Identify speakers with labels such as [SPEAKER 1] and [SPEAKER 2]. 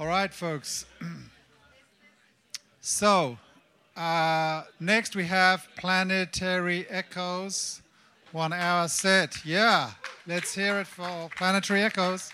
[SPEAKER 1] All right, folks. so, uh, next we have Planetary Echoes, one hour set. Yeah, let's hear it for Planetary Echoes.